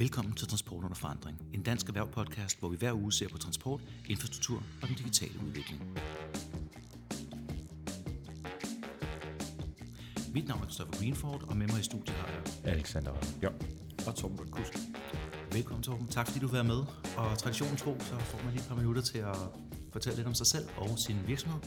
Velkommen til Transport under forandring, en dansk erhvervspodcast, hvor vi hver uge ser på transport, infrastruktur og den digitale udvikling. Mit navn er Christopher Greenford, og med mig i studiet har jeg Alexander Ja. Og Torben Lund Kusk. Velkommen Torben, tak fordi du vil være med. Og traditionen tro, så får man lige et par minutter til at fortælle lidt om sig selv og sin virksomhed.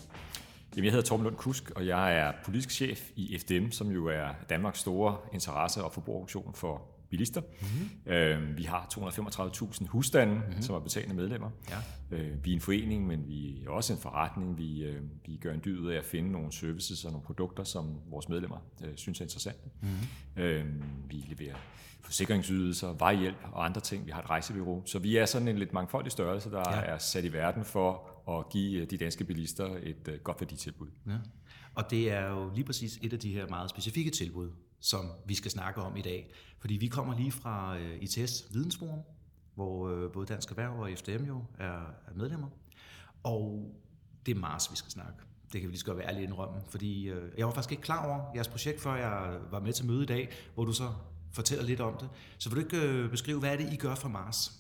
Jamen, jeg hedder Torben Lund Kusk, og jeg er politisk chef i FDM, som jo er Danmarks store interesse- og forbrugerorganisation for bilister. Mm-hmm. Øh, vi har 235.000 husstande, mm-hmm. som er betalende medlemmer. Ja. Øh, vi er en forening, men vi er også en forretning. Vi, øh, vi gør en dyd ud af at finde nogle services og nogle produkter, som vores medlemmer øh, synes er interessante. Mm-hmm. Øh, vi leverer forsikringsydelser, vejhjælp og andre ting. Vi har et rejsebyrå. Så vi er sådan en lidt mangfoldig størrelse, der ja. er sat i verden for at give øh, de danske bilister et øh, godt værditilbud. Ja. Og det er jo lige præcis et af de her meget specifikke tilbud, som vi skal snakke om i dag. Fordi vi kommer lige fra øh, ITS Vidensforum, hvor både Dansk Erhverv og FDM jo er, medlemmer. Og det er Mars, vi skal snakke. Det kan vi lige så godt være ærligt indrømme, fordi jeg var faktisk ikke klar over jeres projekt, før jeg var med til møde i dag, hvor du så fortæller lidt om det. Så vil du ikke beskrive, hvad er det, I gør for Mars?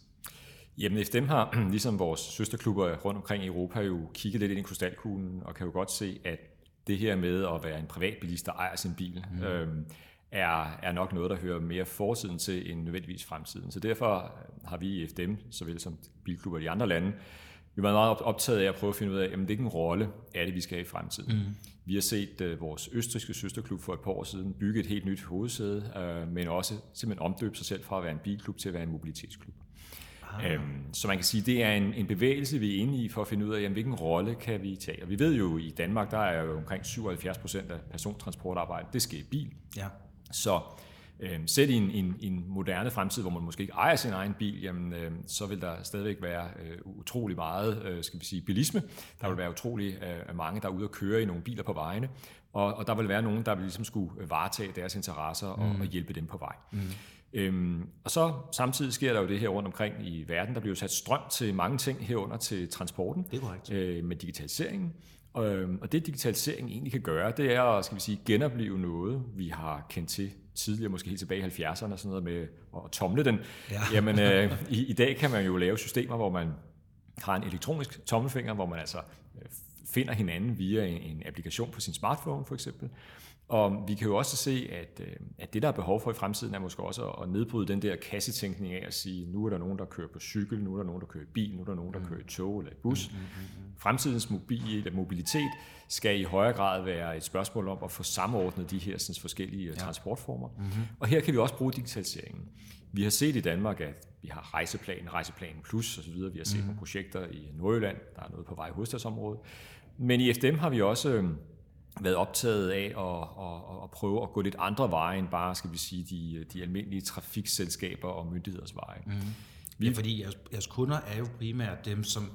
Jamen FDM har, ligesom vores søsterklubber rundt omkring i Europa, jo kigget lidt ind i krystalkuglen, og kan jo godt se, at det her med at være en privatbilist, der ejer sin bil, mm. øhm, er, er nok noget, der hører mere fortiden til end nødvendigvis fremtiden. Så derfor har vi i FDM, såvel som bilklubber i de andre lande, vi var meget optaget af at prøve at finde ud af, jamen, hvilken rolle er det, vi skal have i fremtiden. Mm. Vi har set uh, vores østriske søsterklub for et par år siden bygge et helt nyt hovedsæde, uh, men også simpelthen omdøbe sig selv fra at være en bilklub til at være en mobilitetsklub. Ah. Øhm, så man kan sige, det er en, en bevægelse, vi er inde i for at finde ud af, jamen, hvilken rolle kan vi tage. Og vi ved jo, i Danmark, der er jo omkring 77 procent af persontransportarbejde, det sker i bil. Ja. Så øh, selv i en, en, en moderne fremtid, hvor man måske ikke ejer sin egen bil, jamen, øh, så vil der stadigvæk være øh, utrolig meget øh, skal vi sige, bilisme. Der vil være utrolig øh, mange, der er ude og køre i nogle biler på vejene, og, og der vil være nogen, der vil ligesom skulle varetage deres interesser og, mm. og hjælpe dem på vej. Mm. Øhm, og så samtidig sker der jo det her rundt omkring i verden. Der bliver jo sat strøm til mange ting herunder til transporten. Det er korrekt. Øh, med digitaliseringen. Og, øhm, og det digitalisering egentlig kan gøre, det er at skal vi sige, genopleve noget, vi har kendt til tidligere, måske helt tilbage i 70'erne og sådan noget med at tomle den. Ja. Jamen, øh, i, i dag kan man jo lave systemer, hvor man har en elektronisk tommelfinger, hvor man altså øh, finder hinanden via en, en applikation på sin smartphone for eksempel. Og vi kan jo også se, at, øh, at det, der er behov for i fremtiden, er måske også at nedbryde den der kassetænkning af at sige, nu er der nogen, der kører på cykel, nu er der nogen, der kører i bil, nu er der nogen, der mm. kører i tog eller i bus. Mm, mm, Fremtidens mobil, mobilitet skal i højere grad være et spørgsmål om at få samordnet de her sådan, forskellige øh, ja. transportformer. Mm-hmm. Og her kan vi også bruge digitaliseringen. Vi har set i Danmark, at vi har rejseplan, rejseplan plus osv. Vi har set mm. nogle projekter i Nordjylland, der er noget på vej i hovedstadsområdet. Men i FDM har vi også øhm, været optaget af at, at, at prøve at gå lidt andre veje end bare, skal vi sige, de, de almindelige trafikselskaber og myndigheders veje. Mm. Vi, ja, fordi jeres, jeres kunder er jo primært dem, som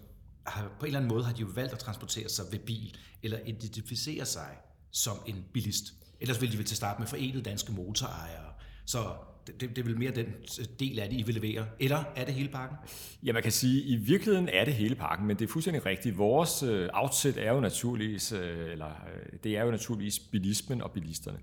har, på en eller anden måde har de jo valgt at transportere sig ved bil, eller identificere sig som en bilist. Ellers ville de vel til start med forenet danske motorejere. Så det, det er vel mere den øh, del af det, I vil levere. Eller er det hele pakken? Ja, man kan sige, at i virkeligheden er det hele pakken, men det er fuldstændig rigtigt. Vores øh, outset er jo naturligvis, øh, eller øh, det er jo naturligvis bilismen og bilisterne.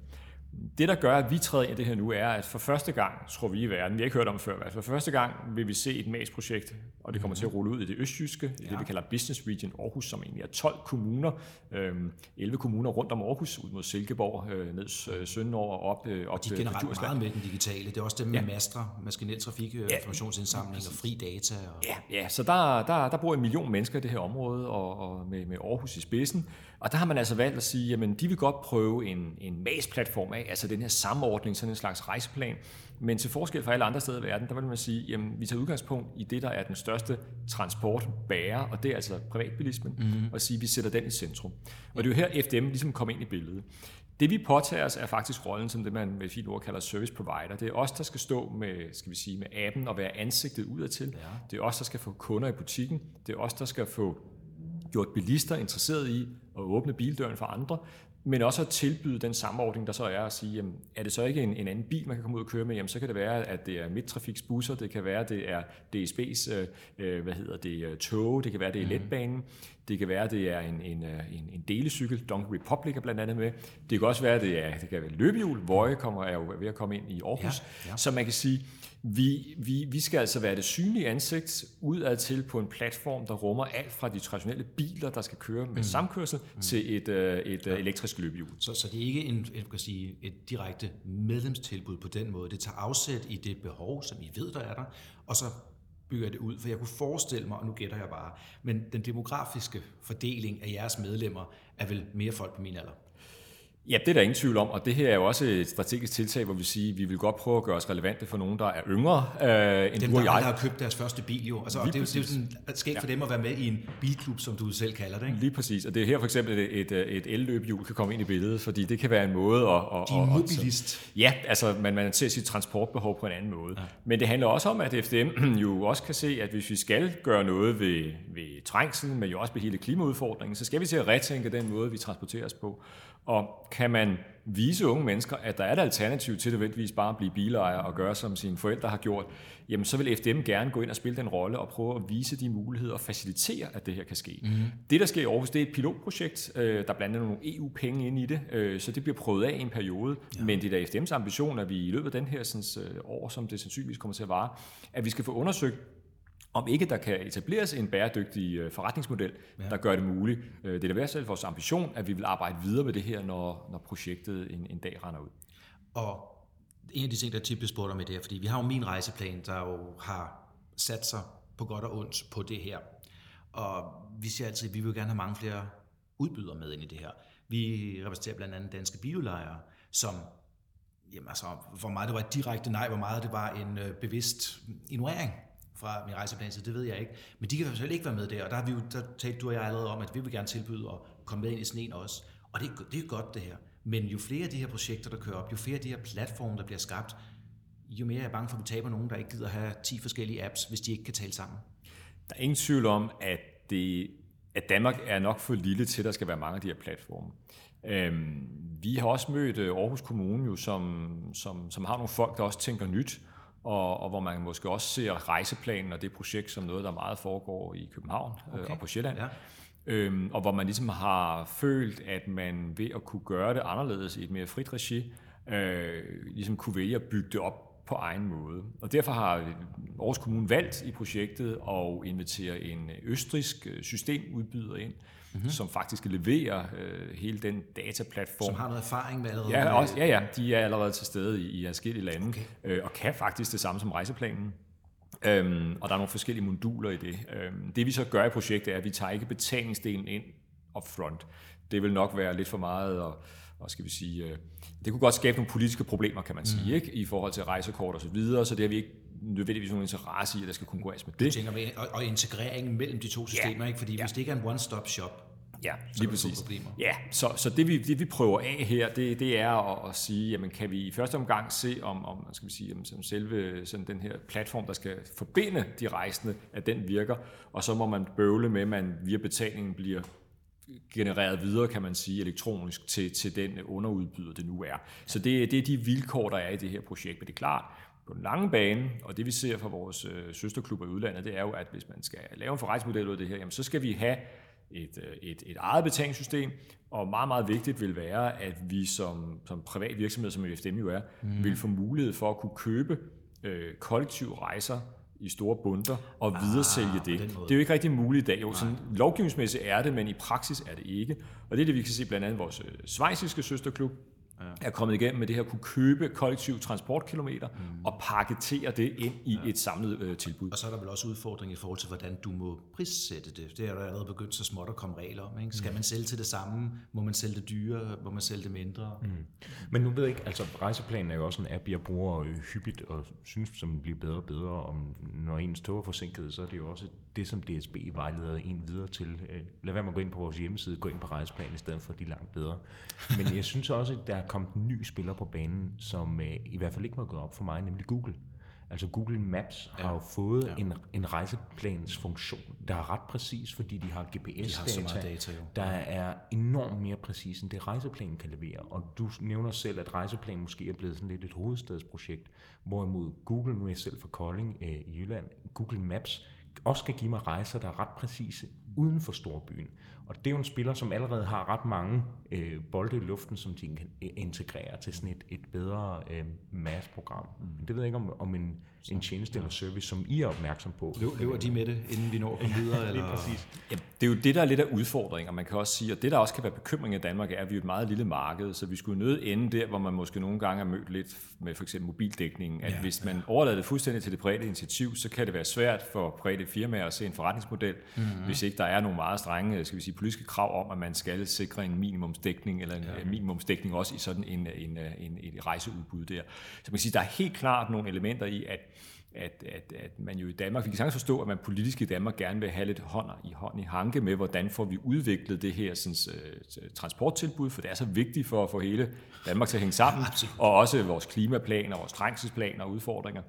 Det, der gør, at vi træder ind i det her nu, er, at for første gang, tror vi i verden, vi har ikke hørt om før, altså for første gang vil vi se et MAS-projekt, og det kommer til at rulle ud i det østjyske, ja. det vi kalder Business Region Aarhus, som egentlig er 12 kommuner, øh, 11 kommuner rundt om Aarhus, ud mod Silkeborg, øh, ned øh, og op, øh, og de er generelt meget med den digitale. Det er også dem med ja. Mastra, maskinel trafik, ja. informationsindsamling og fri data. Og... Ja, ja, så der, der, der bor en million mennesker i det her område, og, og med, med Aarhus i spidsen, og der har man altså valgt at sige, jamen de vil godt prøve en, en MAS-platform af, altså den her samordning, sådan en slags rejseplan. Men til forskel fra alle andre steder i verden, der vil man sige, jamen vi tager udgangspunkt i det, der er den største transportbærer, og det er altså privatbilismen, mm-hmm. og sige, at vi sætter den i centrum. Og det er jo her FDM ligesom kommer ind i billedet. Det vi påtager os er faktisk rollen som det, man med fint ord kalder service provider. Det er os, der skal stå med, skal vi sige, med appen og være ansigtet udadtil. Ja. Det er os, der skal få kunder i butikken. Det er os, der skal få gjort bilister interesseret i, at åbne bildøren for andre, men også at tilbyde den samordning, der så er at sige, jamen, er det så ikke en, en anden bil, man kan komme ud og køre med, jamen, så kan det være, at det er midttrafiksbusser, det kan være, at det er DSB's øh, hvad hedder det, tog, det kan være, at det er letbanen, det kan være, at det er en, en, en, en delecykel, Donkey Republic er blandt andet med, det kan også være, at det, er, det kan være løbehjul, Voje kommer, er jo ved at komme ind i Aarhus, ja, ja. så man kan sige, vi, vi, vi skal altså være det synlige ansigt udad til på en platform, der rummer alt fra de traditionelle biler, der skal køre med mm. samkørsel, mm. til et, øh, et ja. elektrisk løbehjul. Så, så det er ikke en, jeg kan sige, et direkte medlemstilbud på den måde. Det tager afsæt i det behov, som I ved, der er der, og så bygger det ud. For jeg kunne forestille mig, og nu gætter jeg bare, men den demografiske fordeling af jeres medlemmer er vel mere folk på min alder. Ja, det er der ingen tvivl om, og det her er jo også et strategisk tiltag, hvor vi siger, at vi vil godt prøve at gøre os relevante for nogen, der er yngre øh, end dem, du og jeg. der har købt deres første bil jo. Altså, det, er, det er jo sådan skægt for ja. dem at være med i en bilklub, som du selv kalder det. Ikke? Lige præcis, og det er her for eksempel et, et, et elløbehjul kan komme ind i billedet, fordi det kan være en måde at... at De er mobilist. At, ja, altså man, man ser sit transportbehov på en anden måde. Ja. Men det handler også om, at FDM jo også kan se, at hvis vi skal gøre noget ved, ved trængsel, men jo også ved hele klimaudfordringen, så skal vi til at retænke den måde, vi transporterer os på. Og kan man vise unge mennesker, at der er et alternativ til nødvendigvis bare at blive bilejer og gøre, som sine forældre har gjort, jamen så vil FDM gerne gå ind og spille den rolle og prøve at vise de muligheder og facilitere, at det her kan ske. Mm. Det, der sker i Aarhus, det er et pilotprojekt. Øh, der blander nogle EU-penge ind i det, øh, så det bliver prøvet af i en periode. Ja. Men det er da FDM's ambition, at vi i løbet af den her sådan, øh, år, som det sandsynligvis kommer til at vare, at vi skal få undersøgt, om ikke der kan etableres en bæredygtig øh, forretningsmodel, ja. der gør det muligt. Øh, det er da i hvert fald vores ambition, at vi vil arbejde videre med det her, når, når projektet en, en dag render ud. Og en af de ting, der tit bliver spurgt om i det her, fordi vi har jo min rejseplan, der jo har sat sig på godt og ondt på det her. Og vi siger altid, at vi vil gerne have mange flere udbydere med ind i det her. Vi repræsenterer blandt andet danske biolejere, som jamen altså, hvor meget det var et direkte nej, hvor meget det var en øh, bevidst ignorering fra min rejseplan, så det ved jeg ikke. Men de kan selvfølgelig ikke være med der, og der har vi jo der talt du og jeg allerede om, at vi vil gerne tilbyde at komme med ind i sneen også. Og det, det er godt det her. Men jo flere af de her projekter, der kører op, jo flere af de her platforme, der bliver skabt, jo mere er jeg bange for, at vi taber nogen, der ikke gider have 10 forskellige apps, hvis de ikke kan tale sammen. Der er ingen tvivl om, at, det, at Danmark er nok for lille til, at der skal være mange af de her platforme. Øhm, vi har også mødt øh, Aarhus Kommune, jo, som, som, som har nogle folk, der også tænker nyt, og, og hvor man måske også ser rejseplanen og det projekt som noget, der meget foregår i København øh, okay. øh, og på Sjælland. Ja. Øhm, og hvor man ligesom har følt, at man ved at kunne gøre det anderledes i et mere frit regi, øh, ligesom kunne vælge at bygge det op på egen måde. Og derfor har Aarhus Kommune valgt i projektet at invitere en østrisk øh, systemudbyder ind, mm-hmm. som faktisk leverer øh, hele den dataplatform. Som har noget erfaring med allerede? Ja, også, ja, ja, de er allerede til stede i, i forskellige lande, okay. øh, og kan faktisk det samme som rejseplanen. Øhm, og der er nogle forskellige moduler i det. Øhm, det vi så gør i projektet er, at vi tager ikke betalingsdelen ind upfront. Det vil nok være lidt for meget, og, og skal vi sige, øh, det kunne godt skabe nogle politiske problemer, kan man sige, mm. ikke? i forhold til rejsekort og så videre, så det har vi ikke nødvendigvis nogen interesse i, at der skal konkurreres med det. Du tænker med, og, og integreringen mellem de to systemer, ja. ikke? fordi ja. hvis det ikke er en one-stop shop, Ja, lige præcis. Problemer. Ja, så, så det, vi, det vi prøver af her, det, det er at, at sige, jamen kan vi i første omgang se, om, om skal vi sige, om, om selve sådan den her platform, der skal forbinde de rejsende, at den virker, og så må man bøvle med, at man via betalingen bliver genereret videre, kan man sige, elektronisk til, til den underudbyder, det nu er. Så det, det er de vilkår, der er i det her projekt. Men det er klart, på den lange bane, og det vi ser fra vores øh, søsterklubber i udlandet, det er jo, at hvis man skal lave en forretningsmodel ud af det her, jamen, så skal vi have et, øh, et, et eget betalingssystem, og meget, meget vigtigt vil være, at vi som, som privat virksomhed, som FDM jo er, mm. vil få mulighed for at kunne købe øh, kollektive rejser i store bunter og ah, videresælge det. Det er jo ikke rigtig muligt i dag. Jo, sådan, lovgivningsmæssigt er det, men i praksis er det ikke. Og det er det, vi kan se blandt andet vores øh, svejsiske søsterklub, ja. er kommet igennem med det her at kunne købe kollektive transportkilometer mm. og paketere det ind i ja. et samlet øh, tilbud. Og så er der vel også udfordring i forhold til, hvordan du må prissætte det. Det er der allerede begyndt så småt at komme regler om. Ikke? Skal mm. man sælge til det samme? Må man sælge det dyre? Må man sælge det mindre? Mm. Men nu ved jeg ikke, altså rejseplanen er jo også en app, jeg bruger hyppigt og synes, som bliver bedre og bedre. Om, når ens tog er forsinket, så er det jo også det, som DSB vejleder en videre til. Øh, lad være med at gå ind på vores hjemmeside, gå ind på rejseplanen i stedet for, de langt bedre. Men jeg synes også, at der er kommet en ny spiller på banen, som øh, i hvert fald ikke var gået op for mig, nemlig Google. Altså Google Maps har jo fået ja. en, en rejseplansfunktion, der er ret præcis, fordi de har GPS-data. De har så meget data, jo. Der er enormt mere præcis, end det rejseplanen kan levere. Og du nævner selv, at rejseplanen måske er blevet sådan lidt et hovedstadsprojekt, hvorimod Google, nu er jeg selv fra Kolding øh, i Jylland, Google Maps også skal give mig rejser, der er ret præcise uden for storbyen. Og det er jo en spiller, som allerede har ret mange øh, bolde i luften, som de kan integrere til sådan et, et bedre øh, mass-program. Mm. Det ved jeg ikke, om, om en, en tjeneste eller service, som I er opmærksom på. Løber de med det, inden vi når at komme videre? eller? præcis. Ja, det er jo det, der er lidt af udfordringen, og man kan også sige, og det, der også kan være bekymring i Danmark, er, at vi er et meget lille marked, så vi skulle nødt ende der, hvor man måske nogle gange er mødt lidt med for eksempel mobildækning, at ja, hvis man ja. overlader det fuldstændig til det private initiativ, så kan det være svært for private firmaer at se en forretningsmodel, mm-hmm. hvis ikke der er nogle meget strenge skal vi sige, politiske krav om, at man skal sikre en minimumsdækning, eller en ja. minimumsdækning også i sådan en, en, en, en rejseudbud der. Så man kan sige, der er helt klart nogle elementer i, at at, at, at man jo i Danmark, vi kan sagtens forstå, at man politisk i Danmark gerne vil have lidt hånd i hånd i hanke med, hvordan får vi udviklet det her sådan, uh, transporttilbud, for det er så vigtigt for at få hele Danmark til at hænge sammen, og også vores klimaplaner, vores trængselsplaner og udfordringer.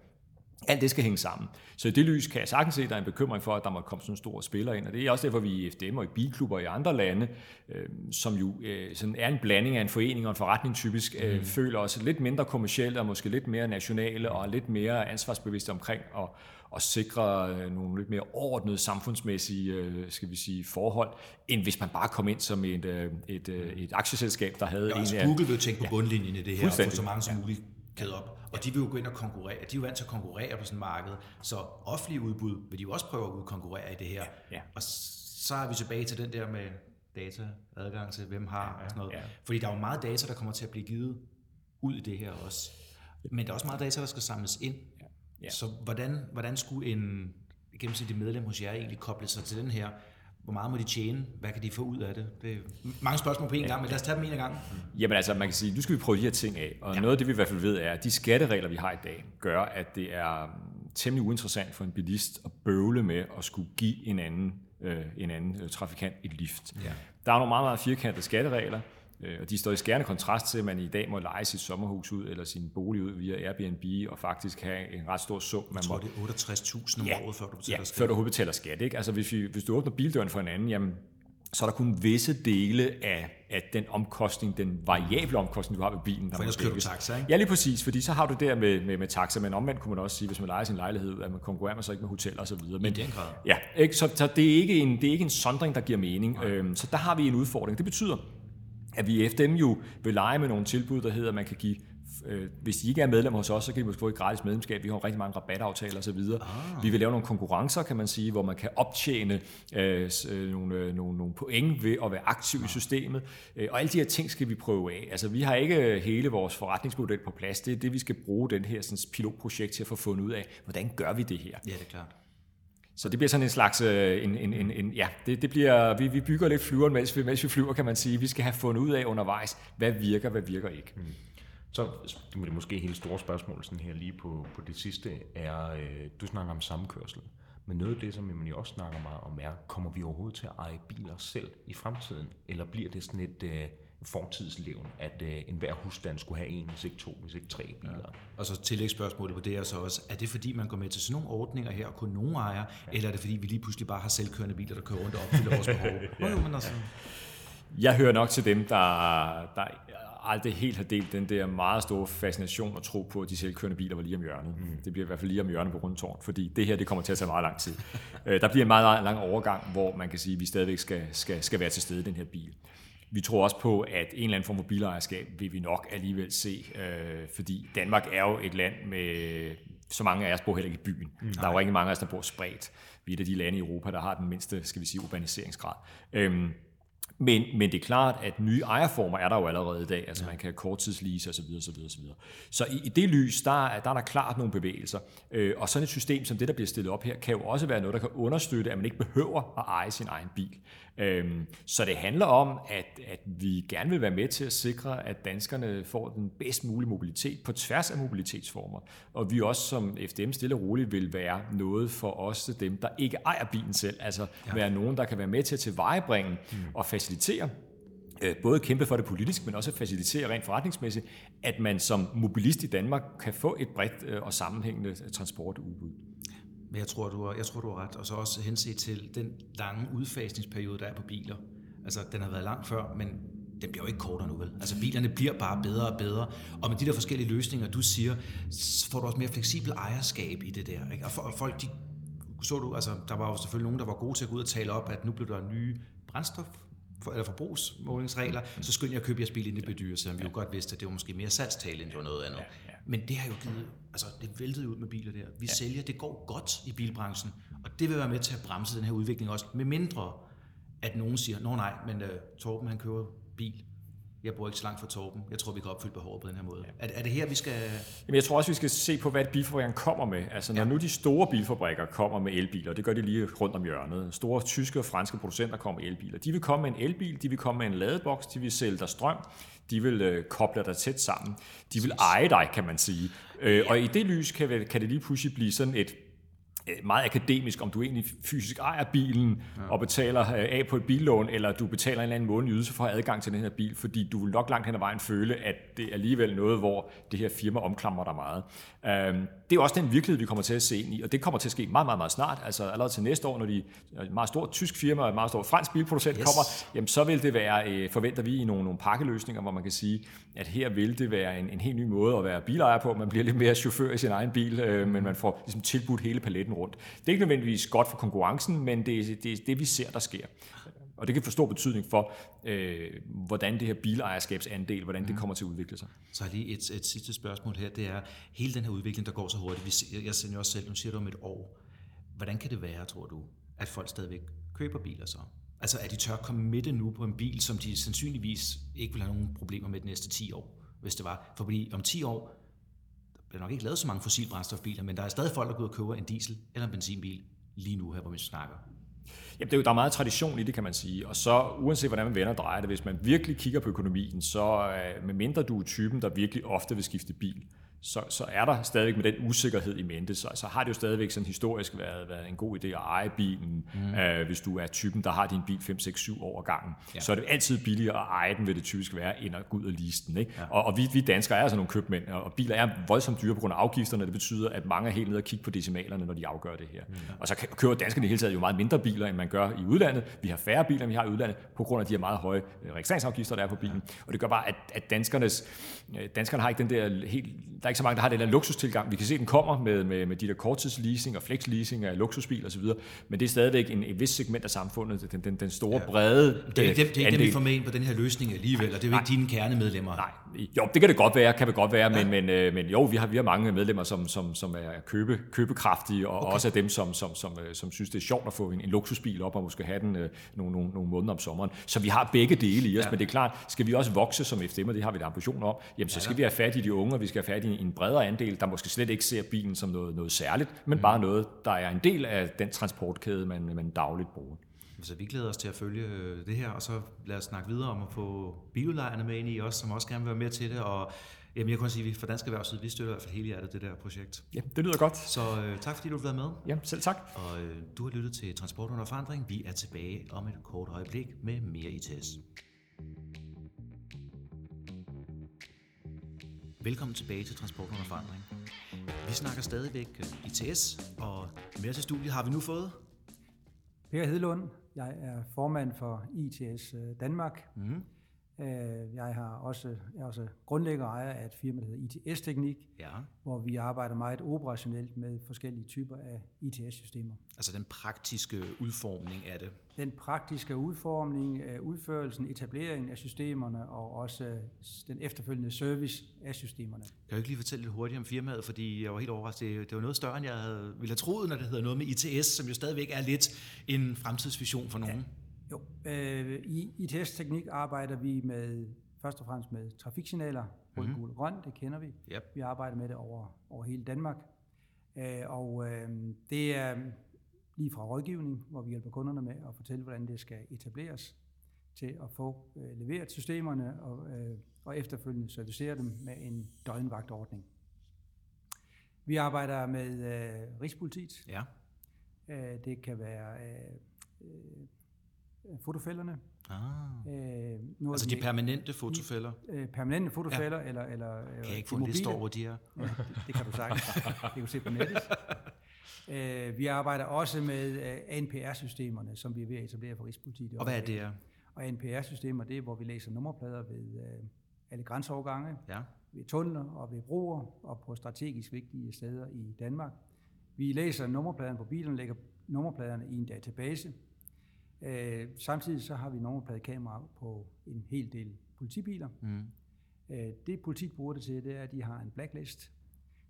Alt det skal hænge sammen. Så i det lys kan jeg sagtens se, at der er en bekymring for, at der må komme sådan store spillere ind. Og det er også derfor, vi i FDM og i bilklubber i andre lande, øh, som jo øh, sådan er en blanding af en forening og en forretning typisk, øh, mm. føler os lidt mindre kommercielle og måske lidt mere nationale og lidt mere ansvarsbevidste omkring at, at sikre øh, nogle lidt mere overordnede samfundsmæssige øh, skal vi sige, forhold, end hvis man bare kom ind som et, øh, et, et, et aktieselskab, der havde ja, en altså Google vil tænke på bundlinjen i det her, og få så mange som muligt kæde op. Og de vil jo gå ind og konkurrere. De er jo vant til at konkurrere på sådan et marked. Så offentlige udbud vil de jo også prøve at konkurrere i det her. Ja, ja. Og så er vi tilbage til den der med data, adgang til hvem har og sådan noget. Ja. Fordi der er jo meget data, der kommer til at blive givet ud i det her også. Men der er også meget data, der skal samles ind. Ja. Ja. Så hvordan, hvordan skulle en gennemsnitlig medlem hos jer egentlig koble sig til den her hvor meget må de tjene? Hvad kan de få ud af det? Det er mange spørgsmål på en ja, gang, men lad os tage dem en gang. Mm. Jamen altså, man kan sige, nu skal vi prøve de her ting af. Og ja. noget af det, vi i hvert fald ved, er, at de skatteregler, vi har i dag, gør, at det er mm, temmelig uinteressant for en bilist at bøvle med at skulle give en anden, øh, en anden øh, trafikant et lift. Ja. Der er nogle meget, meget firkantede skatteregler, og de står i skærende kontrast til, at man i dag må lege sit sommerhus ud, eller sin bolig ud via Airbnb, og faktisk have en ret stor sum. Man jeg tror, må, det er 68.000 om ja, året, før du betaler ja, skat. før du betaler skat. Ikke? Altså, hvis, vi, hvis du åbner bildøren for en anden, jamen, så er der kun visse dele af, af den omkostning, den variable omkostning, du har ved bilen. Der for ellers kører du taxa, ikke? Ja, lige præcis, fordi så har du der med, med, med taxa, men omvendt kunne man også sige, hvis man leger sin lejlighed, at man konkurrerer man så ikke med hotel og så videre. Men, I den grad. Ja, ikke? Så, så, det, er ikke en, det er ikke en sondring, der giver mening. Øhm, så der har vi en udfordring. Det betyder, at vi i FDM jo vil lege med nogle tilbud, der hedder, at man kan give øh, hvis de ikke er medlem hos os, så kan de måske få et gratis medlemskab. Vi har rigtig mange rabataftaler osv. Ah. Vi vil lave nogle konkurrencer, kan man sige, hvor man kan optjene øh, øh nogle, øh, nogle, nogle point ved at være aktiv ah. i systemet. Og alle de her ting skal vi prøve af. Altså, vi har ikke hele vores forretningsmodel på plads. Det er det, vi skal bruge den her sådan, pilotprojekt til at få fundet ud af. Hvordan gør vi det her? Ja, det er klart. Så det bliver sådan en slags, øh, en, en, en, en, ja, det, det bliver, vi, vi bygger lidt flyveren, mens vi, mens vi flyver, kan man sige. Vi skal have fundet ud af undervejs, hvad virker, hvad virker ikke. Mm. Så det er måske helt store spørgsmål sådan her lige på, på det sidste, er, øh, du snakker om samkørsel. Men noget af det, som man jo også snakker meget om, er, kommer vi overhovedet til at eje biler selv i fremtiden? Eller bliver det sådan et, øh, fortidslevn, at øh, enhver husstand skulle have en, hvis ikke to, hvis ikke tre biler. Ja. Og så tillægsspørgsmålet på det er så også, er det fordi, man går med til sådan nogle ordninger her, og kun nogen ejer, ja. eller er det fordi, vi lige pludselig bare har selvkørende biler, der kører rundt og opfylder vores behov? ja. jo, men altså... Jeg hører nok til dem, der, der aldrig helt har delt den der meget store fascination og tro på, at de selvkørende biler var lige om hjørnet. Mm. Det bliver i hvert fald lige om hjørnet på rundtårn, fordi det her det kommer til at tage meget lang tid. Øh, der bliver en meget lang overgang, hvor man kan sige, at vi stadigvæk skal, skal, skal være til stede i den her bil. Vi tror også på, at en eller anden form for bilejerskab vil vi nok alligevel se, øh, fordi Danmark er jo et land med, så mange af os bor heller ikke i byen. Mm. Der er jo ikke mange af os, der bor spredt. Vi er et af de lande i Europa, der har den mindste, skal vi sige, urbaniseringsgrad. Øhm, men, men det er klart, at nye ejerformer er der jo allerede i dag. Altså ja. man kan korttidslease osv. osv., osv. Så i, i det lys, der, der er der klart nogle bevægelser. Øh, og sådan et system som det, der bliver stillet op her, kan jo også være noget, der kan understøtte, at man ikke behøver at eje sin egen bil. Øhm, så det handler om, at, at vi gerne vil være med til at sikre, at danskerne får den bedst mulige mobilitet på tværs af mobilitetsformer. Og vi også som FDM stille og roligt vil være noget for os dem, der ikke ejer bilen selv. Altså ja. være nogen, der kan være med til at tilvejebringe mm. og facilitere øh, både kæmpe for det politisk, men også facilitere rent forretningsmæssigt, at man som mobilist i Danmark kan få et bredt øh, og sammenhængende transportudbud. Men jeg tror, du har, jeg tror, du har ret. Og så også hense til den lange udfasningsperiode, der er på biler. Altså, den har været lang før, men den bliver jo ikke kortere nu, vel? Altså, bilerne bliver bare bedre og bedre. Og med de der forskellige løsninger, du siger, så får du også mere fleksibel ejerskab i det der. Ikke? Og folk, de, så du, altså, der var jo selvfølgelig nogen, der var gode til at gå ud og tale op, at nu blev der nye brændstof for, eller forbrugsmålingsregler, så skyndte jeg at købe jeres bil, inden det blev dyrt, selvom vi jo godt vidste, at det var måske mere salgstale, end det var noget andet. Men det har jo givet, altså det væltede ud med biler der. Vi sælger, det går godt i bilbranchen, og det vil være med til at bremse den her udvikling også, med mindre at nogen siger, nå nej, men uh, Torben han kører bil, jeg bor ikke så langt fra Torben. Jeg tror, vi kan opfylde behovet på den her måde. Ja. Er, er det her, vi skal... Jamen, jeg tror også, vi skal se på, hvad bilfabrikkerne kommer med. Altså, når ja. nu de store bilfabrikker kommer med elbiler, det gør de lige rundt om hjørnet. Store tyske og franske producenter kommer med elbiler. De vil komme med en elbil, de vil komme med en ladeboks, de vil sælge dig strøm, de vil øh, koble dig tæt sammen. De vil eje dig, kan man sige. Øh, og i det lys kan, kan det lige pludselig blive sådan et meget akademisk, om du egentlig fysisk ejer bilen ja. og betaler øh, af på et billån, eller du betaler en eller anden måned ydelse for at have adgang til den her bil, fordi du vil nok langt hen ad vejen føle, at det er alligevel noget, hvor det her firma omklamrer dig meget. Øhm, det er også den virkelighed, vi kommer til at se ind i, og det kommer til at ske meget, meget, meget snart. Altså allerede til næste år, når de et meget stort tysk firma og et meget stort fransk bilproducent yes. kommer, jamen så vil det være, øh, forventer vi i nogle, nogle pakkeløsninger, hvor man kan sige, at her vil det være en, en helt ny måde at være bilejer på. Man bliver lidt mere chauffør i sin egen bil, øh, men man får ligesom tilbudt hele paletten rundt. Det er ikke nødvendigvis godt for konkurrencen, men det er det, det, vi ser, der sker. Og det kan få stor betydning for, øh, hvordan det her bilejerskabsandel, hvordan det mm. kommer til at udvikle sig. Så har lige et, et sidste spørgsmål her, det er, hele den her udvikling, der går så hurtigt, vi, jeg sender jo også selv, nu siger du om et år, hvordan kan det være, tror du, at folk stadigvæk køber biler så? Altså, at de tør komme med det nu på en bil, som de sandsynligvis ikke vil have nogen problemer med de næste 10 år, hvis det var. For fordi om 10 år, der bliver nok ikke lavet så mange fossilbrændstofbiler, men der er stadig folk, der går ud og køber en diesel eller en benzinbil lige nu her, hvor vi snakker. Jamen, det er jo, der er meget tradition i det, kan man sige. Og så, uanset hvordan man vender og drejer det, hvis man virkelig kigger på økonomien, så øh, med mindre du er typen, der virkelig ofte vil skifte bil, så, så er der stadigvæk med den usikkerhed i mente, så, så har det jo stadigvæk sådan historisk været, været en god idé at eje bilen, mm. øh, hvis du er typen, der har din bil 5, 6, 7 år gangen. Ja. Så er det altid billigere at eje den, vil det typisk være, end at gå ud og lease den. Ikke? Ja. Og, og vi, vi danskere er altså nogle købmænd, og biler er voldsomt dyre på grund af afgifterne, det betyder, at mange er helt nede og kigge på decimalerne, når de afgør det her. Mm. Og så kører danskerne i hele taget jo meget mindre biler, end man gør i udlandet. Vi har færre biler, end vi har i udlandet, på grund af de her meget høje øh, registreringsafgifter, der er på bilen. Ja. Og det gør bare, at, at danskernes, øh, danskerne har ikke den der helt, er ikke så mange, der har den der luksustilgang. Vi kan se, at den kommer med, med, med de der korttidsleasing og flexleasing af luksusbiler osv., men det er stadigvæk en, en vis segment af samfundet, den, den, den store, ja. brede Det er ikke dem, det er ikke dem, vi får med ind på den her løsning alligevel, og det er jo ikke dine kernemedlemmer. Nej, jo, det kan det godt være, kan det godt være, ja. men, men, øh, men jo, vi har, vi har mange medlemmer, som, som, som er købe, købekraftige, og okay. også af dem, som, som, som, som, som synes, det er sjovt at få en, en luksusbil op, og måske have den øh, nogle, nogle, nogle måneder om sommeren. Så vi har begge dele i os, ja. men det er klart, skal vi også vokse som FDM, og det har vi et ambition om, jamen så skal ja. vi have fat i de unge, og vi skal have fat i en bredere andel, der måske slet ikke ser bilen som noget, noget særligt, men mm. bare noget, der er en del af den transportkæde, man, man dagligt bruger. Så vi glæder os til at følge øh, det her, og så lad os snakke videre om at få biludlejerne med ind i os, som også gerne vil være med til det, og Jamen, jeg kan sige, at for Dansk Erhvervsliv, vi støtter i hvert fald hele hjertet det der projekt. Ja, det lyder godt. Så øh, tak fordi du har været med. Ja, selv tak. Og øh, du har lyttet til Transport under forandring. Vi er tilbage om et kort øjeblik med mere ITS. Velkommen tilbage til Transport under forandring. Vi snakker stadigvæk øh, ITS, og mere til studiet har vi nu fået. Per Hedlund, jeg er formand for ITS øh, Danmark. Mm. Jeg har også, jeg er også grundlægger ejer af et firma, der hedder ITS-teknik, ja. hvor vi arbejder meget operationelt med forskellige typer af ITS-systemer. Altså den praktiske udformning af det? Den praktiske udformning, udførelsen, etableringen af systemerne og også den efterfølgende service af systemerne. Kan du ikke lige fortælle lidt hurtigt om firmaet, fordi jeg var helt overrasket. Det var noget større, end jeg havde, ville have troet, når det hedder noget med ITS, som jo stadigvæk er lidt en fremtidsvision for nogen. Ja. Jo, øh, i ITS-teknik arbejder vi med først og fremmest med trafiksignaler, rød, mm-hmm. gul grøn, det kender vi. Yep. Vi arbejder med det over, over hele Danmark. Øh, og øh, det er lige fra rådgivning, hvor vi hjælper kunderne med at fortælle, hvordan det skal etableres, til at få øh, leveret systemerne og, øh, og efterfølgende servicere dem med en døgnvagtordning. Vi arbejder med øh, Rigspolitiet. Ja. Øh, det kan være øh, fotofælderne. Ah. Øh, nu altså de, de permanente fotofælder? Øh, permanente fotofælder, ja. eller, eller Kan jeg ikke få en liste over, hvor de er? Ja, det, det kan du sagtens. det kan du se på nettet. Øh, vi arbejder også med øh, ANPR-systemerne, som vi er ved at etablere for Rigspolitiet. Og hvad er det? Og ANPR-systemer, det er, hvor vi læser nummerplader ved øh, alle grænseovergange, ja. ved tunneler og ved broer og på strategisk vigtige steder i Danmark. Vi læser nummerpladerne på bilerne, lægger nummerpladerne i en database. Øh, samtidig så har vi nummerpladekameraer på en hel del politibiler. Mm. Øh, det politiet bruger det til, det er, at de har en blacklist,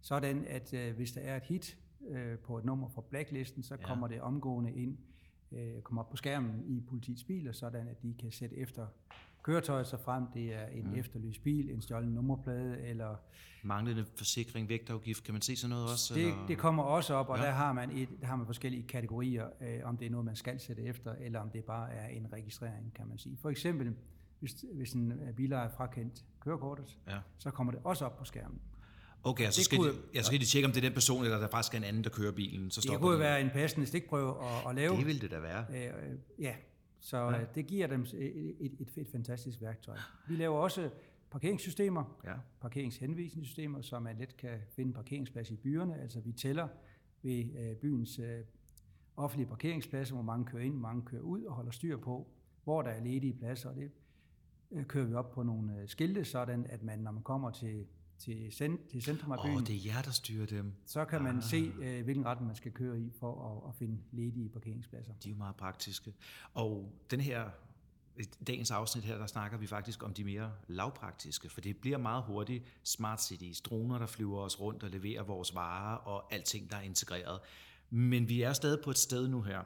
sådan at øh, hvis der er et hit øh, på et nummer fra blacklisten, så ja. kommer det omgående ind, øh, kommer op på skærmen i politiets biler, sådan at de kan sætte efter køretøjet, så frem det er en mm. efterlyst bil, en stjålen nummerplade, eller... Manglende forsikring, vægtafgift, kan man se sådan noget også? Det, eller? det kommer også op, og ja. der, har man et, der har man forskellige kategorier, øh, om det er noget, man skal sætte efter, eller om det bare er en registrering, kan man sige. For eksempel, hvis, hvis en øh, biler er frakendt kørekortet, ja. så kommer det også op på skærmen. Okay, så skal, kunne, de, ja, så skal de tjekke, om det er den person, eller der faktisk er en anden, der kører bilen. Så det kunne den. være en passende stikprøve at, at lave. Det ville det da være. Øh, øh ja, så ja. Øh, det giver dem et, et, et, et fantastisk værktøj. Vi laver også parkeringssystemer, ja. parkeringshenvisningssystemer, så man let kan finde parkeringsplads i byerne. Altså vi tæller ved øh, byens øh, offentlige parkeringspladser, hvor mange kører ind, hvor mange kører ud, og holder styr på, hvor der er ledige pladser. Og det øh, kører vi op på nogle øh, skilte, sådan at man, når man kommer til til, cent, til centrum af byen. Oh, det er jer, der styrer dem. Så kan man ah. se, øh, hvilken retning man skal køre i for at, at finde ledige parkeringspladser. De er jo meget praktiske. Og den her dagens afsnit her, der snakker vi faktisk om de mere lavpraktiske, for det bliver meget hurtigt smart cities, droner, der flyver os rundt og leverer vores varer og alting, der er integreret. Men vi er stadig på et sted nu her,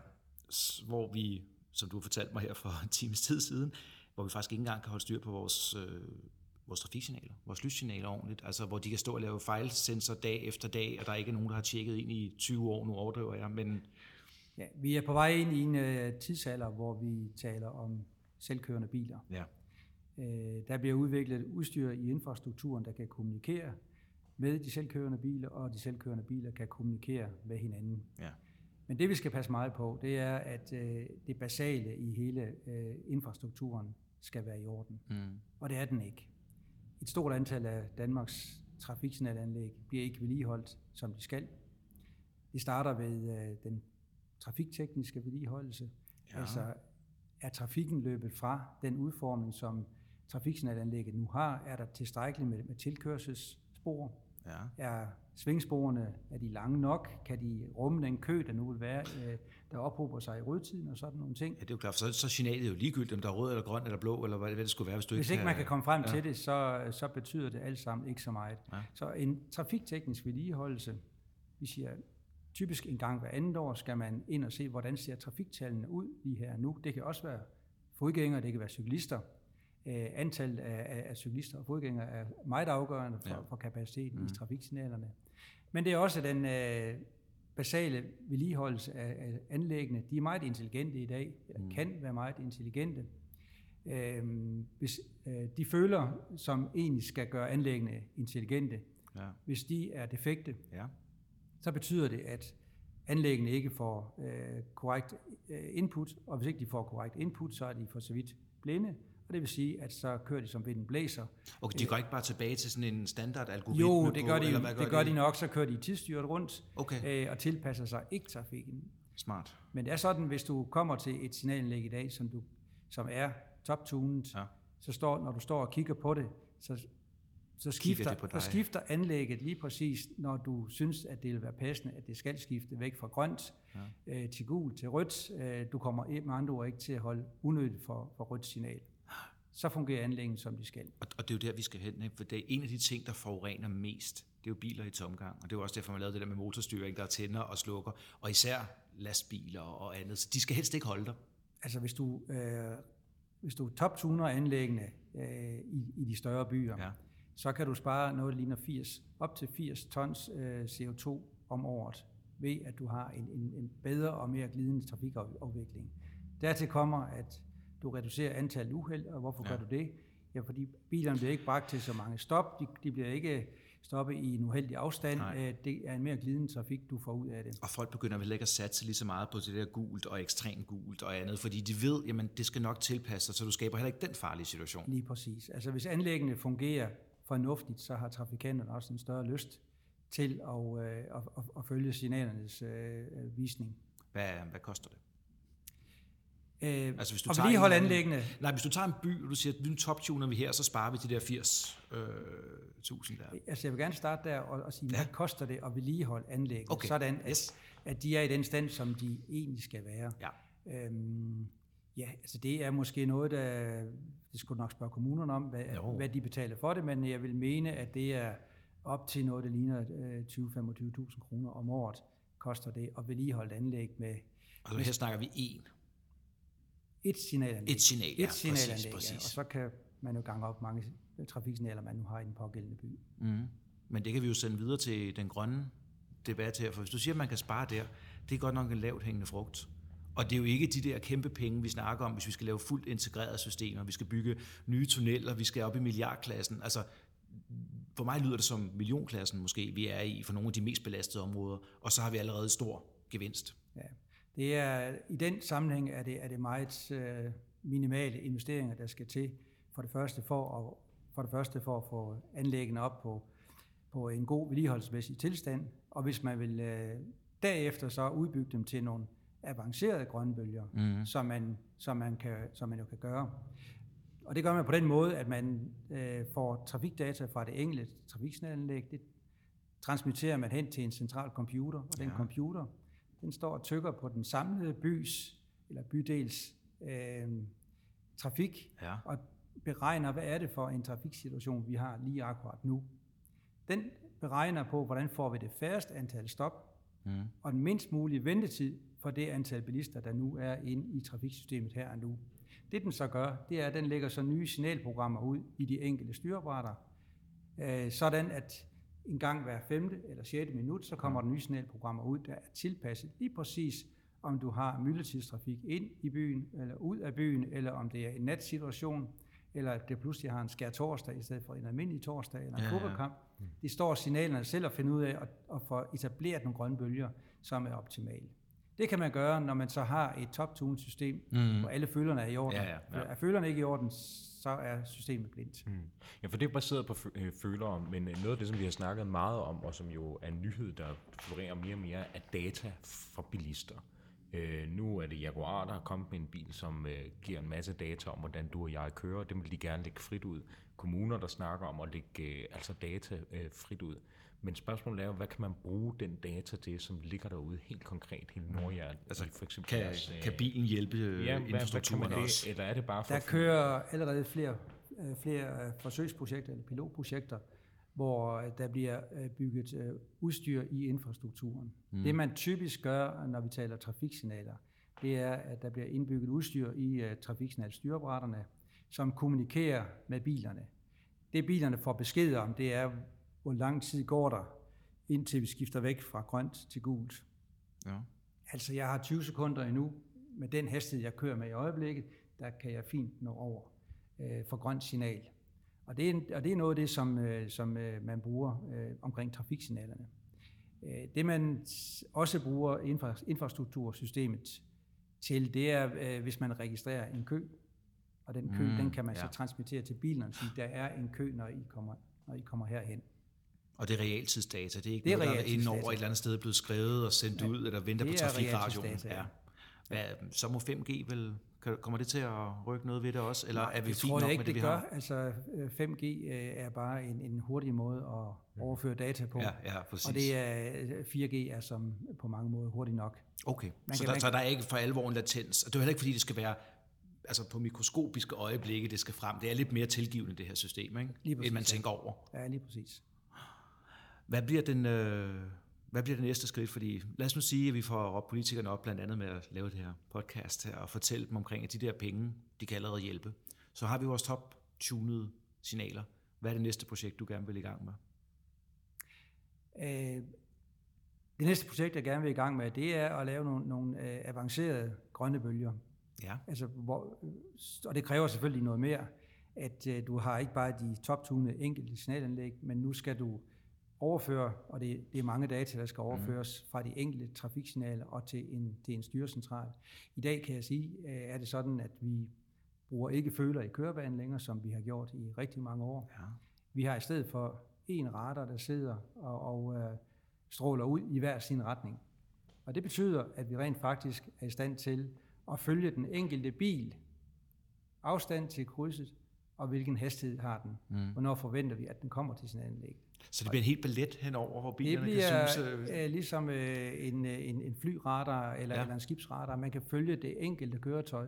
hvor vi, som du har fortalt mig her for en times tid siden, hvor vi faktisk ikke engang kan holde styr på vores øh, vores trafiksignaler, vores lyssignaler ordentligt, altså hvor de kan stå og lave fejlsensor dag efter dag, og der er ikke nogen, der har tjekket ind i 20 år, nu overdriver jeg, men... Ja, vi er på vej ind i en uh, tidsalder, hvor vi taler om selvkørende biler. Ja. Uh, der bliver udviklet udstyr i infrastrukturen, der kan kommunikere med de selvkørende biler, og de selvkørende biler kan kommunikere med hinanden. Ja. Men det vi skal passe meget på, det er, at uh, det basale i hele uh, infrastrukturen skal være i orden. Mm. Og det er den ikke. Et stort antal af Danmarks trafiksignalanlæg bliver ikke vedligeholdt, som de skal. Det starter ved øh, den trafiktekniske vedligeholdelse. Ja. Altså, er trafikken løbet fra den udformning, som trafiksignalanlægget nu har? Er der tilstrækkeligt med, med tilkørselsspor? Ja. Er svingsporene, er de lange nok? Kan de rumme den kø, der nu vil være, øh, der ophober sig i rødtiden og sådan nogle ting? Ja, det er jo klart, så, så signalet jo ligegyldigt, om der er rød eller grøn eller blå, eller hvad, hvad det skulle være, hvis du hvis ikke ikke man kan komme frem ja. til det, så, så betyder det alt sammen ikke så meget. Ja. Så en trafikteknisk vedligeholdelse, vi siger, typisk en gang hver andet år skal man ind og se, hvordan ser trafiktallene ud lige her nu. Det kan også være fodgængere, det kan være cyklister, øh, antallet af, af cyklister og fodgængere er meget afgørende for, ja. for kapaciteten mm. i trafiksignalerne. Men det er også den øh, basale vedligeholdelse af, af anlæggene. De er meget intelligente i dag, eller mm. kan være meget intelligente. Øh, hvis øh, de føler, som egentlig skal gøre anlæggene intelligente, ja. hvis de er defekte, ja. så betyder det, at anlæggene ikke får øh, korrekt øh, input, og hvis ikke de får korrekt input, så er de for så vidt blinde, og det vil sige, at så kører de som vinden blæser. Okay, de går ikke bare tilbage til sådan en standard algoritme? Jo, det gør de, på, gør det gør de nok, så kører de tidsstyret rundt okay. øh, og tilpasser sig ikke trafikken. Smart. Men det er sådan, hvis du kommer til et signalanlæg i dag, som, du, som er top-tunet, ja. så står, når du står og kigger på det, så, så skifter, så skifter anlægget lige præcis, når du synes, at det vil være passende, at det skal skifte væk fra grønt ja. øh, til gult til rødt. Øh, du kommer med andre ord ikke til at holde unødigt for, for rødt signal så fungerer anlæggen, som de skal. Og, og det er jo der, vi skal hen, ikke? for det er en af de ting, der forurener mest. Det er jo biler i tomgang, og det er jo også derfor, man lavede det der med motorstyring, der tænder og slukker, og især lastbiler og andet. Så de skal helst ikke holde der. Altså hvis du, øh, hvis du toptuner anlæggene øh, i, i de større byer, ja. så kan du spare noget, der ligner 80, op til 80 tons øh, CO2 om året, ved at du har en, en, en bedre og mere glidende trafikafvikling. Dertil kommer, at du reducerer antallet uheld, og hvorfor ja. gør du det? Ja, fordi bilerne bliver ikke bragt til så mange stop, de, de bliver ikke stoppe i en uheldig afstand. Øh, det er en mere glidende trafik, du får ud af det. Og folk begynder vel ikke at satse lige så meget på det der gult og ekstremt gult og andet, fordi de ved, jamen det skal nok tilpasse sig, så du skaber heller ikke den farlige situation. Lige præcis. Altså hvis anlæggene fungerer fornuftigt, så har trafikanterne også en større lyst til at, øh, at, at, at følge signalernes øh, visning. Hvad, hvad koster det? Øh, altså, hvis du og vedligeholde anlæggene. Nej, hvis du tager en by, og du siger, at nu toptuner vi her, så sparer vi de der 80 øh, der. Altså, jeg vil gerne starte der og, og sige, ja. hvad koster det at vedligeholde anlæggene, okay. sådan at, yes. at de er i den stand, som de egentlig skal være. Ja. Øhm, ja, altså det er måske noget, der, det skulle nok spørge kommunerne om, hvad, hvad de betaler for det, men jeg vil mene, at det er op til noget, der ligner øh, 20-25.000 kroner om året, koster det at vedligeholde anlæg med... Altså her snakker vi en et signalanlæg. Et signal, ja, et signalanlæg, præcis, præcis. Ja, og så kan man jo gange op mange trafiksignaler, man nu har i den pågældende by. Mm. Men det kan vi jo sende videre til den grønne debat her, for hvis du siger, at man kan spare der, det er godt nok en lavt hængende frugt. Og det er jo ikke de der kæmpe penge, vi snakker om, hvis vi skal lave fuldt integrerede systemer, vi skal bygge nye tunneller, vi skal op i milliardklassen. Altså, for mig lyder det som millionklassen måske, vi er i for nogle af de mest belastede områder, og så har vi allerede stor gevinst. Ja. Det er, I den sammenhæng er det, er det meget øh, minimale investeringer, der skal til for det første for at, for det første for at få anlæggene op på, på en god vedligeholdsmæssig tilstand, og hvis man vil øh, derefter så udbygge dem til nogle avancerede grønne bølger, mm. som, man, som, man kan, som man jo kan gøre. Og det gør man på den måde, at man øh, får trafikdata fra det enkelte trafiksignalanlæg, det transmitterer man hen til en central computer, og den ja. computer den står og tykker på den samlede bys eller bydels øh, trafik, ja. og beregner, hvad er det for en trafiksituation, vi har lige akkurat nu. Den beregner på, hvordan får vi det færreste antal stop, mm. og den mindst mulige ventetid for det antal bilister, der nu er inde i trafiksystemet her og nu. Det den så gør, det er, at den lægger så nye signalprogrammer ud i de enkelte styreapparater, øh, sådan at en gang hver femte eller sjette minut, så kommer der nye signalprogrammer ud, der er tilpasset lige præcis, om du har myldretidstrafik ind i byen eller ud af byen, eller om det er en natsituation, eller at det pludselig har en skær torsdag i stedet for en almindelig torsdag eller en ja, fodboldkamp. Ja. Det står signalerne selv at finde ud af at, at få etableret nogle grønne bølger, som er optimale. Det kan man gøre, når man så har et top-tune-system, mm. hvor alle følerne er i orden. Ja, ja, ja. Er følerne ikke i orden, så er systemet blindt. Mm. Ja, for det er baseret på øh, følere, men øh, noget af det, som vi har snakket meget om, og som jo er en nyhed, der florerer mere og mere, er data fra bilister. Øh, nu er det Jaguar, der har kommet med en bil, som øh, giver en masse data om, hvordan du og jeg kører. Det vil de gerne lægge frit ud. Kommuner, der snakker om at lægge øh, altså data øh, frit ud. Men spørgsmålet er jo, hvad kan man bruge den data til, som ligger derude helt konkret, helt nordhjert? Altså, for eksempel kan, deres, kan bilen hjælpe øh, ja, infrastrukturen hvad, hvad også? Det, eller er det bare for Der kører allerede flere, øh, flere øh, forsøgsprojekter eller pilotprojekter, hvor der bliver bygget udstyr i infrastrukturen. Mm. Det man typisk gør, når vi taler trafiksignaler, det er, at der bliver indbygget udstyr i trafiksignalstyreapparaterne, som kommunikerer med bilerne. Det bilerne får besked om, det er, hvor lang tid går der, indtil vi skifter væk fra grønt til gult. Ja. Altså, jeg har 20 sekunder endnu. Med den hastighed, jeg kører med i øjeblikket, der kan jeg fint nå over øh, for grønt signal. Og det, er, og det er noget af det, som, øh, som øh, man bruger øh, omkring trafiksignalerne. Øh, det man også bruger infra, infrastruktursystemet til, det er, øh, hvis man registrerer en kø, og den kø, mm, den kan man ja. så transmittere til bilen og sige, der er en kø, når I kommer, når I kommer herhen. Og det er realtidsdata, det er ikke det er noget, der er inde over et eller andet sted blevet skrevet og sendt ja, ud, eller venter på trafikradioen. Ja. Hvad, så må 5G vel, kommer det til at rykke noget ved det også, eller Nej, er vi fint nok ikke, med det, det vi gør. har? Altså 5G øh, er bare en, en hurtig måde at overføre data på, ja, ja, præcis. og det er 4G er som på mange måder hurtigt nok. Okay, man så, der, så der er ikke for alvor en latens, og det er heller ikke fordi, det skal være altså på mikroskopiske øjeblikke, det skal frem. Det er lidt mere tilgivende, det her system, ikke? Lige præcis, end man tænker over. Ja, lige præcis. Hvad bliver den... Øh, hvad bliver det næste skridt? Fordi lad os nu sige, at vi får politikerne op blandt andet med at lave det her podcast her og fortælle dem omkring, at de der penge, de kan allerede hjælpe. Så har vi vores top-tunede signaler. Hvad er det næste projekt, du gerne vil i gang med? Øh, det næste projekt, jeg gerne vil i gang med, det er at lave nogle, nogle øh, avancerede grønne bølger. Ja. Altså, hvor, og det kræver selvfølgelig noget mere, at øh, du har ikke bare de top-tunede enkelte signalanlæg, men nu skal du overføre, og det, det er mange data, der skal overføres mm. fra de enkelte trafiksignaler og til en, til en styrecentral. I dag kan jeg sige, øh, er det sådan, at vi bruger ikke føler i kørebanen længere, som vi har gjort i rigtig mange år. Ja. Vi har i stedet for en radar, der sidder og, og øh, stråler ud i hver sin retning. Og det betyder, at vi rent faktisk er i stand til at følge den enkelte bil, afstand til krydset, og hvilken hastighed har den. Mm. Hvornår forventer vi, at den kommer til sin anlæg. Så det bliver en helt ballet henover, hvor bilerne det bliver, kan synes... Øh... ligesom øh, en, øh, en, en flyradar eller, ja. eller en skibsradar. Man kan følge det enkelte køretøj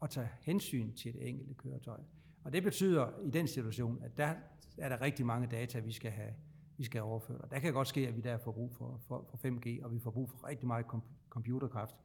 og tage hensyn til det enkelte køretøj. Og det betyder i den situation, at der er der rigtig mange data, vi skal have, vi skal have overført. Og der kan godt ske, at vi der får brug for, for, for 5G, og vi får brug for rigtig meget computerkraft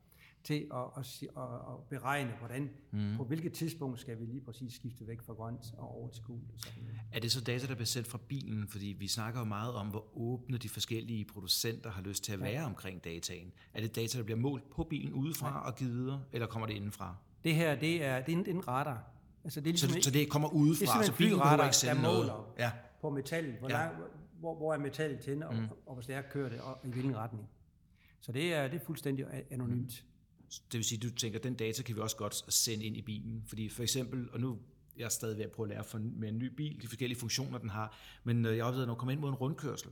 til at, at, at, at beregne, hvordan, mm. på hvilket tidspunkt skal vi lige præcis skifte væk fra grønt og over til gult. Og sådan. Er det så data, der bliver sendt fra bilen? Fordi vi snakker jo meget om, hvor åbne de forskellige producenter har lyst til at være ja. omkring dataen. Er det data, der bliver målt på bilen udefra ja. og givet videre, eller kommer det indenfra? Det her, det er, det er en, en radar. Altså, det er ligesom så, det, så det kommer udefra, så bilen behøver ikke sende noget? Ja. På metallet. Hvor, ja. lang, hvor, hvor er metallet tænder, og, mm. og, og hvor stærkt kører det, og i hvilken retning. Så det er, det er fuldstændig anonymt. Mm. Det vil sige, du tænker, at den data kan vi også godt sende ind i bilen. Fordi for eksempel, og nu jeg er stadig ved at prøve at lære for, med en ny bil, de forskellige funktioner, den har. Men øh, jeg oplevede, når du kommer ind mod en rundkørsel,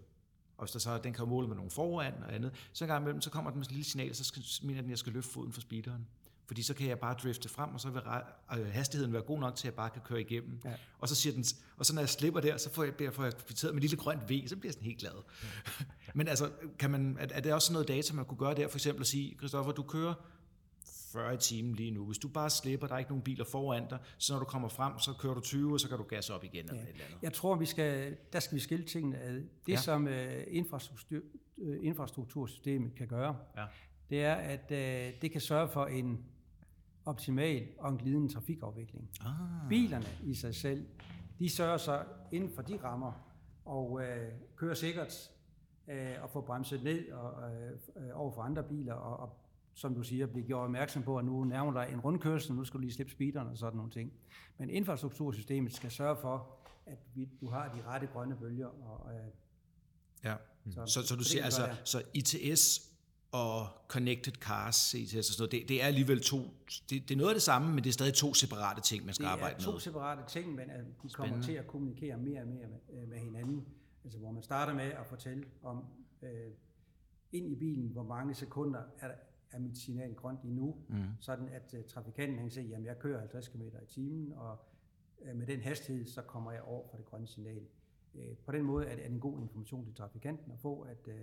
og hvis der så, den kan måle med nogle foran og andet, så en gang imellem, så kommer den med et lille signal, så skal, mener den, at jeg skal løfte foden fra speederen. Fordi så kan jeg bare drifte frem, og så vil øh, hastigheden være god nok til, at jeg bare kan køre igennem. Ja. Og så siger den, og så når jeg slipper der, så får jeg, får jeg kvitteret med lille grønt V, så bliver jeg sådan helt glad. Ja. Men altså, kan man, er, er det også sådan noget data, man kunne gøre der, for eksempel at sige, Christoffer, du kører 40 i timen lige nu. Hvis du bare slipper, der er ikke nogen biler foran dig, så når du kommer frem, så kører du 20, og så kan du gasse op igen. Ja. Eller et eller andet. Jeg tror, vi skal, der skal vi skille tingene ad. Det, ja. som uh, infrastruktur, uh, infrastruktursystemet kan gøre, ja. det er, at uh, det kan sørge for en optimal og en glidende trafikafvikling. Ah. Bilerne i sig selv, de sørger så inden for de rammer og uh, kører sikkert uh, og får bremset ned og, uh, over for andre biler og, og som du siger, bliver gjort opmærksom på, at nu nærmer dig en rundkørsel, nu skal du lige slippe speederen og sådan nogle ting. Men infrastruktursystemet skal sørge for, at vi, du har de rette grønne bølger. Og, øh, ja, så, så, så du siger altså, så ITS og Connected Cars, ITS og sådan noget, det, det er alligevel to, det, det er noget af det samme, men det er stadig to separate ting, man skal arbejde med. Det er to separate ting, men at de kommer Spændende. til at kommunikere mere og mere med, øh, med hinanden. Altså hvor man starter med at fortælle om øh, ind i bilen, hvor mange sekunder er, er mit signal grønt endnu, mm. sådan at uh, trafikanten kan se, at jeg kører 50 km i timen, og uh, med den hastighed, så kommer jeg over for det grønne signal. Uh, på den måde er det, en god information til trafikanten at få, at uh,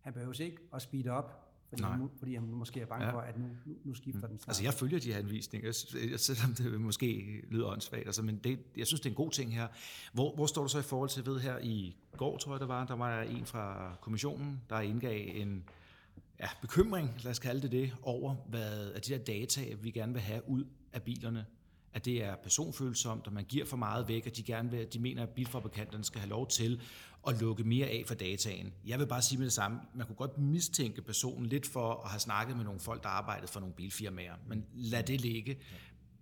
han behøver ikke at speede op, fordi, han, fordi han måske er bange ja. for, at nu, nu, nu skifter mm. den snart. Altså jeg følger de her anvisninger, selvom det måske lyder åndssvagt, altså, men det, jeg synes, det er en god ting her. Hvor, hvor står du så i forhold til, ved her i går, tror jeg det var, der var en fra kommissionen, der indgav en, ja, bekymring, lad os kalde det det, over, hvad at de der data, vi gerne vil have ud af bilerne, at det er personfølsomt, og man giver for meget væk, og de gerne vil, de mener, at bilfabrikanterne skal have lov til at lukke mere af for dataen. Jeg vil bare sige med det samme, man kunne godt mistænke personen lidt for at have snakket med nogle folk, der arbejdede for nogle bilfirmaer, men lad det ligge.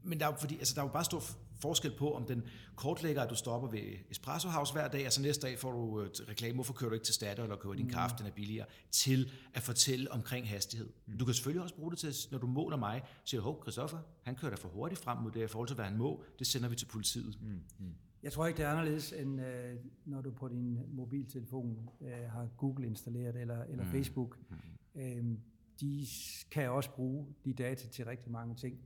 Men der er, fordi, altså, der er jo bare stor forskel på, om den kortlægger, at du stopper ved Espresso House hver dag, og så næste dag får du et reklame, hvorfor kører du ikke til Statoil, eller køber din mm. kaffe, den er billigere, til at fortælle omkring hastighed. Mm. Du kan selvfølgelig også bruge det til, når du måler mig, siger hov, Christoffer, han kører da for hurtigt frem mod det, i forhold til, hvad han må, det sender vi til politiet. Mm. Mm. Jeg tror ikke, det er anderledes, end øh, når du på din mobiltelefon øh, har Google installeret, eller, eller mm. Facebook. Mm. Øh, de kan også bruge de data til rigtig mange ting.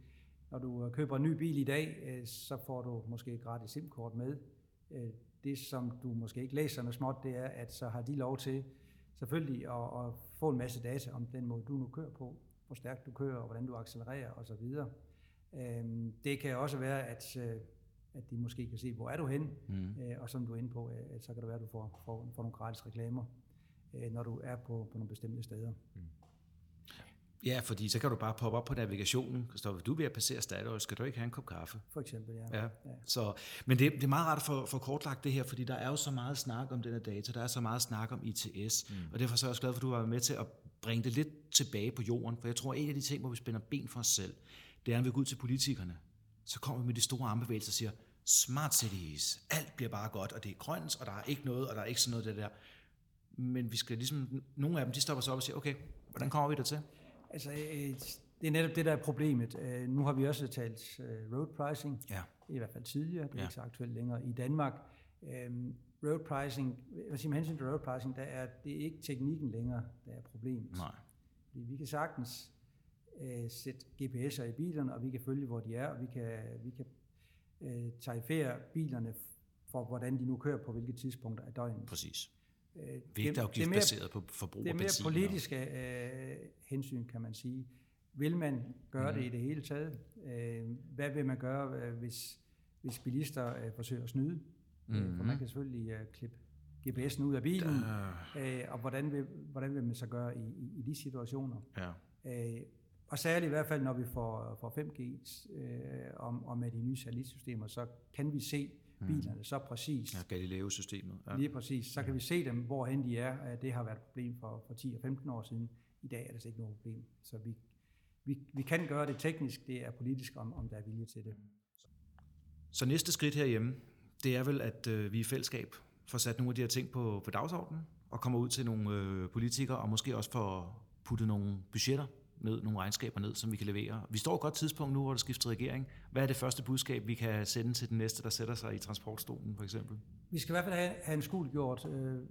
Når du øh, køber en ny bil i dag, øh, så får du måske et gratis SIM-kort med. Øh, det, som du måske ikke læser med småt, det er, at så har de lov til selvfølgelig at, at få en masse data om den måde, du nu kører på, hvor stærkt du kører, og hvordan du accelererer osv. Øhm, det kan også være, at, at de måske kan se, hvor er du hen, mm. og som du er inde på, så kan det være, at du får, får, får nogle gratis reklamer, når du er på, på nogle bestemte steder. Mm. Ja, fordi så kan du bare poppe op på navigationen. Hvis du er ved at passere Statoil, skal du ikke have en kop kaffe? For eksempel, ja. ja. ja. Så, men det, det er meget rart at få, få kortlagt det her, fordi der er jo så meget snak om denne data, der er så meget snak om ITS, mm. og derfor så er jeg også glad for, at du var med til at bringe det lidt tilbage på jorden, for jeg tror, at en af de ting, hvor vi spænder ben for os selv, det er, at vi går ud til politikerne, så kommer vi med de store armbevægelser og siger, smart cities, alt bliver bare godt, og det er grønt, og der er ikke noget, og der er ikke sådan noget det der. men vi skal ligesom, nogle af dem, de stopper sig op og siger, okay, hvordan kommer vi der til? Altså, øh, det er netop det, der er problemet. Øh, nu har vi også talt øh, road pricing, ja. i hvert fald tidligere, det er ja. ikke så aktuelt længere i Danmark. Øhm, road pricing, hvad siger med hensyn til road pricing, der er, det er ikke teknikken længere, der er problemet. Nej. Fordi vi kan sagtens øh, sætte GPS'er i bilerne, og vi kan følge, hvor de er, og vi kan, vi kan øh, tarifere bilerne for, hvordan de nu kører på hvilke tidspunkter af døgnet. Præcis. Øh, Vægtafgift baseret på forbrug af Det er mere politiske øh, hensyn, kan man sige. Vil man gøre mm. det i det hele taget? Øh, hvad vil man gøre, øh, hvis, hvis bilister øh, forsøger at snyde? Mm. For man kan selvfølgelig øh, klippe GPS'en ud af bilen, øh, og hvordan vil, hvordan vil man så gøre i, i, i de situationer? Ja. Øh, og særligt i hvert fald, når vi får, får 5G øh, og, og med de nye satellitsystemer, så kan vi se mm. bilerne så præcis. Ja, Galileo-systemet. Ja. Lige præcis. Så kan vi se dem, hvorhen de er. Det har været et problem for, for 10 og 15 år siden. I dag er det ikke noget problem. Så vi, vi, vi kan gøre det teknisk, det er politisk, om, om der er vilje til det. Så næste skridt herhjemme, det er vel, at øh, vi i fællesskab får sat nogle af de her ting på, på dagsordenen, og kommer ud til nogle øh, politikere, og måske også får puttet nogle budgetter ned, nogle regnskaber ned, som vi kan levere. Vi står et godt tidspunkt nu, hvor der skifter regering. Hvad er det første budskab, vi kan sende til den næste, der sætter sig i transportstolen, for eksempel? Vi skal i hvert fald have, have en skuld gjort, øh,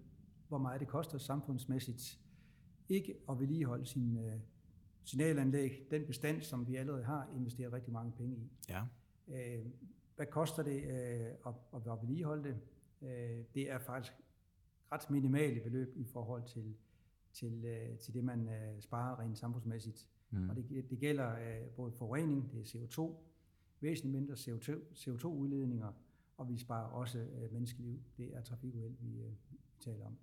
hvor meget det koster samfundsmæssigt ikke at vedligeholde sin øh, signalanlæg, den bestand, som vi allerede har investeret rigtig mange penge i. Ja. Øh, hvad koster det øh, at, at vedligeholde det? Øh, det er faktisk ret minimale beløb i forhold til, til, øh, til det, man øh, sparer rent samfundsmæssigt. Mm. Og det, det gælder øh, både forurening, det er CO2, væsentligt mindre CO2, CO2-udledninger, og vi sparer også øh, menneskeliv. Det er trafikuheld, vi, øh, vi taler om.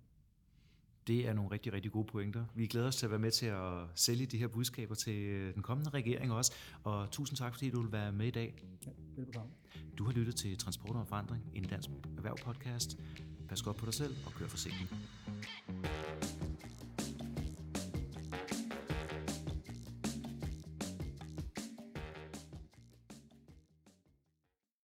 Det er nogle rigtig, rigtig gode pointer. Vi glæder os til at være med til at sælge de her budskaber til øh, den kommende regering også. Og tusind tak, fordi du vil være med i dag. Ja, velbekomme. Du har lyttet til Transport og Forandring, en dansk erhvervpodcast. Pas godt på dig selv og kør forsigtigt.